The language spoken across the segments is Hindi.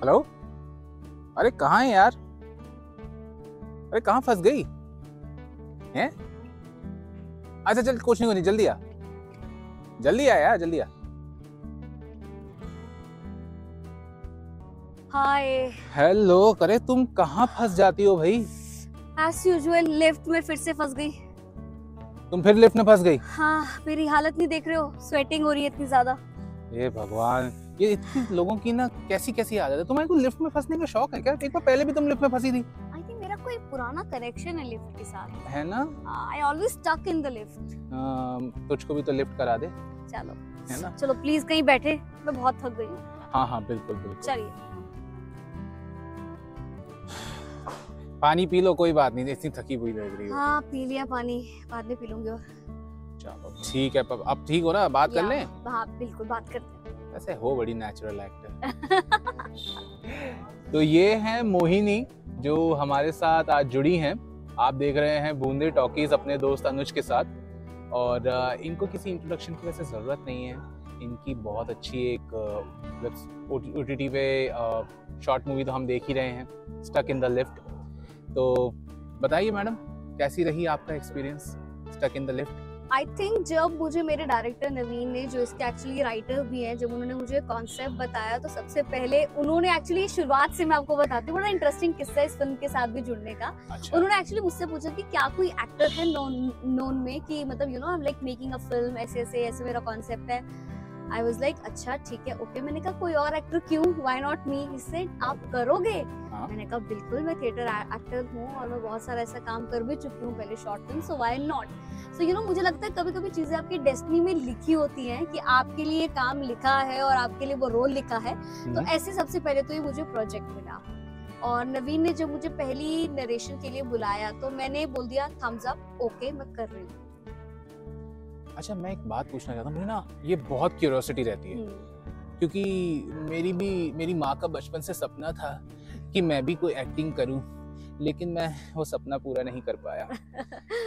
हेलो? अरे कहाँ है यार? अरे कहाँ फंस गई? हैं? अच्छा चल कुछ नहीं होनी जल्दी आ। जल्दी आ यार जल्दी आ। हाय हेलो करे तुम कहाँ फंस जाती हो भाई? एज यूजुअल लिफ्ट में फिर से फंस गई। तुम फिर लिफ्ट में फंस गई? हाँ मेरी हालत नहीं देख रहे हो? स्वेटिंग हो रही है इतनी ज़्यादा। ये भगवान। ये इतनी लोगों की ना कैसी कैसी आदत है? तुम्हारे को लिफ्ट में फंसने का शौक है क्या? एक बार पहले भी तुम लिफ्ट में फंसी थी। आई थिंक मेरा कोई पुराना कनेक्शन है लिफ्ट के साथ। है ना? I always stuck in the lift तुझको भी तो लिफ्ट करा दे। चलो। है ना? चलो प्लीज़ कहीं बैठे। मैं बहुत थक गई हूँ। हाँ हाँ बिल्कुल बिल्कुल। चलिए। पानी पी लो कोई बात नहीं। इतनी थकी हुई लग रही हो। हाँ पी लिया पानी। बाद में पी लूँगी और। चलो ठीक है अब ठीक हो ना बात कर लें? हाँ बिल्कुल बात करते ऐसे हो बड़ी नेचुरल एक्टर तो ये है मोहिनी जो हमारे साथ आज जुड़ी हैं। आप देख रहे हैं बूंदे टॉकीज अपने दोस्त अनुज के साथ। और इनको किसी इंट्रोडक्शन की वैसे ज़रूरत नहीं है। इनकी बहुत अच्छी एक ओ टी टी पे शॉर्ट मूवी तो हम देख ही रहे हैं स्टक इन द लिफ्ट तो बताइए मैडम कैसी रही आपका experience stuck in the lift I think जब मुझे मेरे डायरेक्टर नवीन ने जो इसके एक्चुअली राइटर भी हैं जब उन्होंने मुझे कॉन्सेप्ट बताया तो सबसे पहले उन्होंने एक्चुअली शुरुआत से मैं आपको बताती हूँ बड़ा इंटरेस्टिंग किस्सा है इस फ़िल्म के साथ भी जुड़ने का। अच्छा। उन्होंने एक्चुअली मुझसे पूछा कि क्या कोई एक्टर है नॉन नॉन में कि मतलब you know I am like making a film ऐसे ऐसे ऐसे मेरा कॉन्सेप्ट है। आई वाज लाइक अच्छा ठीक है ओके मैंने कहा कोई और एक्टर क्यों? व्हाई नॉट मी इससे आप करोगे. हाँ। मैंने कहा बिल्कुल मैं थिएटर एक्टर हूँ और मैं बहुत सारा ऐसा काम कर भी चुकी हूँ पहले short film so why not so you know मुझे लगता है कभी कभी चीज़ें आपकी डेस्टिनी में लिखी होती हैं कि आपके लिए काम लिखा है और आपके लिए वो रोल लिखा है। तो हम्म, ऐसे सबसे पहले तो ये मुझे प्रोजेक्ट मिला। और नवीन ने जब मुझे पहली नरेशन के लिए बुलाया तो मैंने बोल दिया थम्स अप ओके मैं कर रही हूँ। अच्छा मैं एक बात पूछना चाहता हूँ। मुझे ना ये बहुत क्यूरोसिटी रहती है। हम्म, क्योंकि मेरी भी मेरी माँ का बचपन से सपना था कि मैं भी कोई एक्टिंग करूँ लेकिन मैं वो सपना पूरा नहीं कर पाया।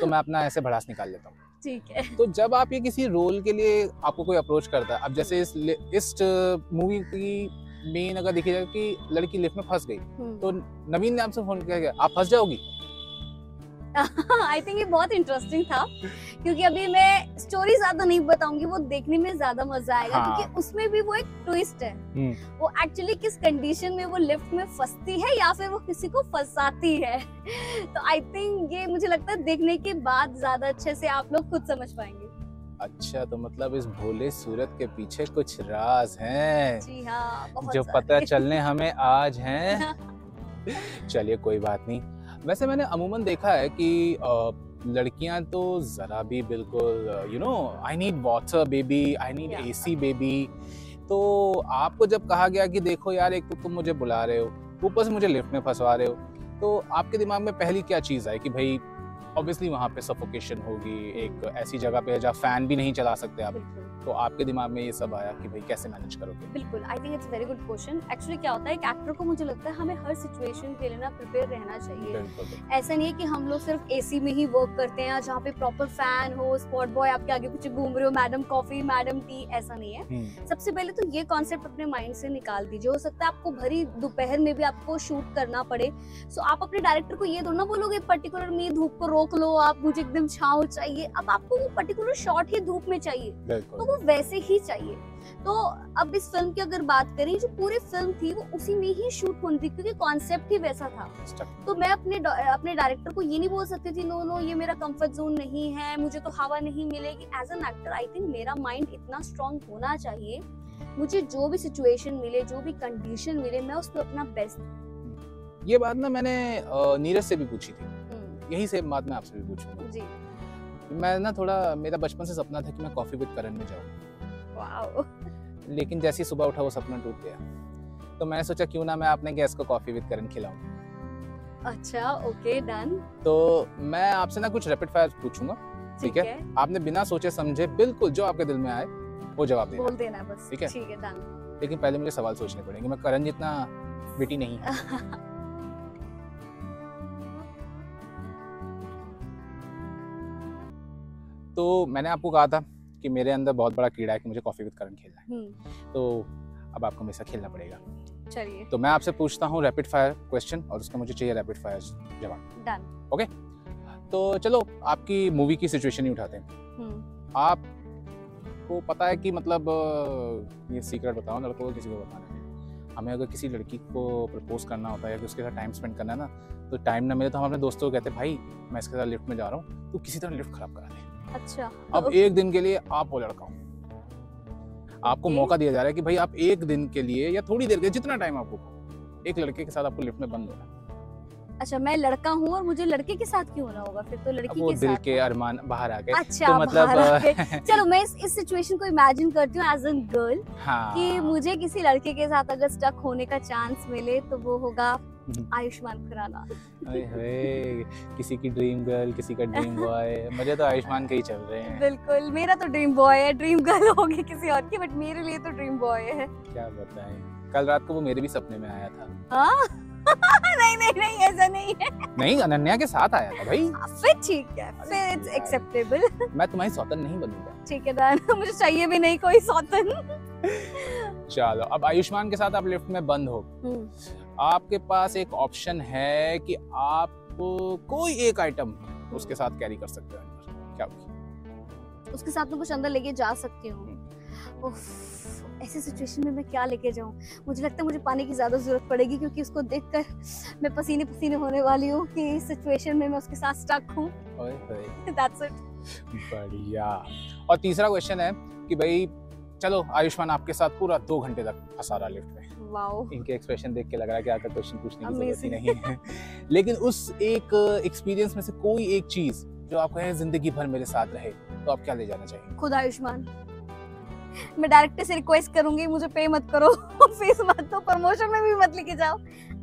तो मैं अपना ऐसे भड़ास निकाल लेता हूँ। ठीक है। तो जब आप ये किसी रोल के लिए आपको कोई अप्रोच करता है अब जैसे इस इस मूवी की मेन अगर देखी जाए कि लड़की लिफ्ट में फंस गई हम्म। तो नवीन ने आपसे फ़ोन किया गया आप फंस जाओगी? आई थिंक ये बहुत इंटरेस्टिंग था क्योंकि अभी मैं स्टोरी ज़्यादा नहीं बताऊँगी वो देखने में ज़्यादा मज़ा आएगा हाँ। क्योंकि उसमें भी वो एक ट्विस्ट है। हम्म। वो एक्चुअली किस कंडीशन में वो लिफ्ट में फंसती है या फिर वो किसी को फंसाती है? तो आई थिंक ये मुझे लगता है देखने के बाद ज़्यादा अच्छे से आप लोग खुद समझ पाएँगे। अच्छा तो मतलब इस भोले सूरत के पीछे कुछ राज हैं। जी हाँ बहुत जो पता चलने हमें आज हैं। चलिए कोई बात नहीं। वैसे मैंने अमूमन देखा है कि लड़कियाँ तो जरा भी बिल्कुल you know I need water baby I need A C baby तो आपको जब कहा गया कि देखो यार एक तो तुम मुझे बुला रहे हो ऊपर से मुझे लिफ्ट में फंसवा रहे हो तो आपके दिमाग में पहली क्या चीज़ आई कि भाई ऑब्वियसली वहाँ पे सफोकेशन होगी एक ऐसी जगह पे है जहाँ फ़ैन भी नहीं चला सकते आप। तो आपके दिमाग में ये सब आया कि भाई कैसे मैनेज करोगे? बिल्कुल I think it's very good question actually क्या होता है एक एक्टर को मुझे लगता है हमें हर सिचुएशन के लिए ना प्रिपेयर रहना चाहिए। ऐसा नहीं है कि हम लोग सिर्फ़ एसी में ही वर्क करते हैं जहाँ पे प्रॉपर फ़ैन हो स्पॉट बॉय आपके आगे पीछे घूम रहे हो मैडम कॉफ़ी मैडम टी ऐसा नहीं है। हम्म, सबसे पहले तो ये कॉन्सेप्ट अपने माइंड से निकाल दीजिए। हो सकता है आपको भरी दोपहर में भी आपको शूट करना पड़े। सो आप अपने डायरेक्टर को ये दो ना बोलोगे पर्टिकुलर में धूप को रोक लो आप मुझे एकदम छाव चाहिए। अब आपको वो पर्टिकुलर शॉट ही धूप में चाहिए तो वो वैसे ही चाहिए। तो अब इस फ़िल्म की अगर बात करें जो पूरी फ़िल्म थी वो उसी में ही शूट होनी थी क्योंकि कॉन्सेप्ट ही वैसा था। तो मैं अपने अपने डायरेक्टर को ये नहीं बोल सकती थी नो नो ये मेरा कंफर्ट जोन नहीं है मुझे तो हवा नहीं मिलेगी। As an actor I think मेरा माइंड इतना स्ट्रांग होना चाहिए मुझे जो भी सिचुएशन मिले जो भी कंडीशन मिले मैं उसमें अपना बेस्ट ये बात ना मैंने नीरज से भी पूछी थी। यही सेम बात मैं आपसे भी पूछूँगा। जी। मैं ना थोड़ा मेरा बचपन से सपना था कि मैं कॉफ़ी विद करण में जाऊँ। वाओ। लेकिन जैसे ही सुबह उठा वो सपना टूट गया। तो मैंने सोचा क्यों ना मैं अपने गैस को कॉफ़ी विद करण खिलाऊं। अच्छा ओके डन तो मैं आपसे ना कुछ रैपिड फायर पूछूँगा ठीक है? आपने बिना सोचे समझे बिल्कुल जो आपके दिल में आए वो जवाब देना बोल देना। बस। ठीक है। ठीक है डन लेकिन पहले मुझे सवाल सोचने पड़ेंगे मैं करण जितना विटी नहीं तो मैंने आपको कहा था कि मेरे अंदर बहुत बड़ा कीड़ा है कि मुझे कॉफ़ी विद करण खेलना है। हम्म, तो अब आपको मेरे साथ खेलना पड़ेगा। चलिए। तो मैं आपसे पूछता हूँ रैपिड फायर क्वेश्चन और उसका मुझे चाहिए रैपिड फायर जवाब। डन तो चलो आपकी मूवी की सिचुएशन ही उठाते हैं। हम्म। आपको पता है कि मतलब ये सीक्रेट बताओ लड़कों को किसी को बताना है हमें अगर किसी लड़की को प्रपोज करना होता है या उसके साथ टाइम स्पेंड करना है ना तो टाइम ना मिले तो हम अपने दोस्तों को कहते हैं भाई मैं इसके साथ लिफ्ट में जा रहा हूँ तो किसी तरह लिफ्ट खराब करा दे। अच्छा अब ओके। एक दिन के लिए आप वो लड़का हो आपको। मौका दिया जा रहा है कि भाई आप एक दिन के लिए या थोड़ी देर के जितना टाइम आपको एक लड़के के साथ आपको लिफ्ट में बंद होना है अच्छा मैं लड़का हूँ और मुझे लड़के के साथ क्यों होना होगा फिर तो लड़की के दिल साथ के अरमान बाहर आ गए अच्छा तो मतलब चलो मैं इस इस सिचुएशन को इमेजिन करती हूँ एज एन गर्ल हाँ कि मुझे किसी लड़के के साथ अगर स्टक होने का चांस मिले तो वो होगा। आयुष्मान खुराना। अरे हे, किसी की ड्रीम गर्ल किसी का ड्रीम बॉय। मुझे तो आयुष्मान के ही चल रहे हैं। बिल्कुल मेरा तो ड्रीम बॉय है। ड्रीम गर्ल होगी किसी और की बट मेरे लिए तो ड्रीम बॉय है। क्या बताएँ? कल रात को वो मेरे भी सपने में आया था। हाँ? नहीं नहीं नहीं ऐसा नहीं है। नहीं अनन्या के साथ आया था भाई। फिर ठीक है फिर इट्स एक्सेप्टेबल मैं तुम्हारी सौतन नहीं बनूँगा। ठीक है डन मुझे चाहिए भी नहीं कोई सौतन। चलो अब आयुष्मान के साथ आप लिफ्ट में बंद हो। आपके पास एक ऑप्शन है कि आप कोई एक आइटम उसके साथ कैरी कर सकते हो। अंदर क्या उसके साथ में कुछ अंदर लेके जा सकती हूँ। उफ, ऐसी सिचुएशन में मैं क्या लेके जाऊँ? मुझे लगता है मुझे पानी की ज़्यादा ज़रूरत पड़ेगी क्योंकि उसको देखकर मैं पसीने पसीने होने वाली हूँ कि इस सिचुएशन में मैं उसके साथ स्टक हूँ। बढ़िया। और तीसरा क्वेश्चन है कि भाई चलो आयुष्मान आपके साथ पूरा दो घंटे तक फंसा रहा लिफ्ट में। इनके एक्सप्रेशन देख के लग रहा है कि आपका क्वेश्चन पूछने की ज़रूरत ही नहीं है। लेकिन उस एक एक्सपीरियंस में से कोई एक चीज़ जो आप कहें ज़िंदगी भर मेरे साथ रहे तो आप क्या ले जाना चाहिए खुद आयुष्मान। मैं डायरेक्टर से रिक्वेस्ट करूँगी मुझे पे मत करो। फ़ीस मत दो प्रमोशन में भी मत लेके जाओ।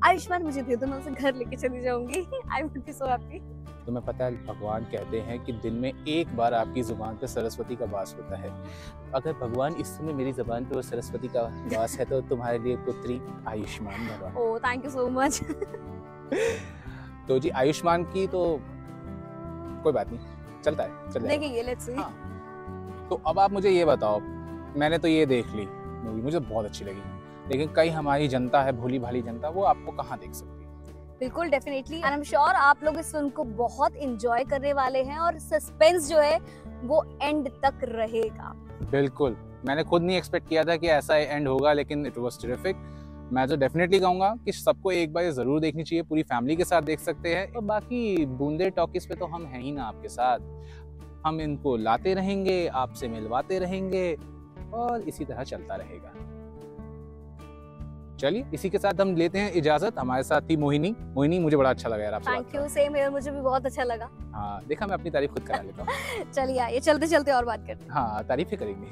आयुष्मान मुझे दे दो मैं उसे घर लेके चली जाऊँगी। I would be so happy तुम्हें पता है भगवान कहते हैं कि दिन में एक बार आपकी ज़ुबान पर सरस्वती का वास होता है। अगर भगवान इस समय मेरी ज़ुबान पे वो सरस्वती का वास है तो तुम्हारे लिए पुत्री आयुष्मान भवा oh thank you so much तो जी आयुष्मान की तो कोई बात नहीं चलता है चल जाएगा। देखेंगे लेट्स सी हाँ। तो अब आप मुझे ये बताओ मैंने तो ये देख ली मूवी मुझे बहुत अच्छी लगी। लेकिन कई हमारी जनता है भोली भाली जनता वो आपको कहाँ देख सकती है? बिल्कुल डेफिनेटली आई एम श्योर आप लोग इस फ़िल्म को बहुत एंजॉय करने वाले हैं और सस्पेंस जो है, वो एंड तक रहेगा। बिल्कुल। मैंने खुद नहीं एक्सपेक्ट किया था कि ऐसा एंड होगा, लेकिन इट वॉज़ टेरिफिक मैं तो डेफिनेटली कहूँगा कि सबको एक बार ज़रूर देखनी चाहिए, पूरी फैमिली के साथ देख सकते हैं। और बाकी बूंदे टॉकीज पे तो हम हैं ही ना आपके साथ। हम इनको लाते रहेंगे, आपसे मिलवाते रहेंगे, और इसी तरह चलता रहेगा। चलिए इसी के साथ हम लेते हैं इजाज़त। हमारे साथ थी मोहिनी। मोहिनी मुझे बड़ा अच्छा लगा यार थैंक यू सेम हियर मुझे भी बहुत अच्छा लगा। हाँ देखा मैं अपनी तारीफ़ खुद करा लेता हूँ। चलिए आइए चलते चलते और बात करते हैं। हाँ तारीफ़ ही करेंगे।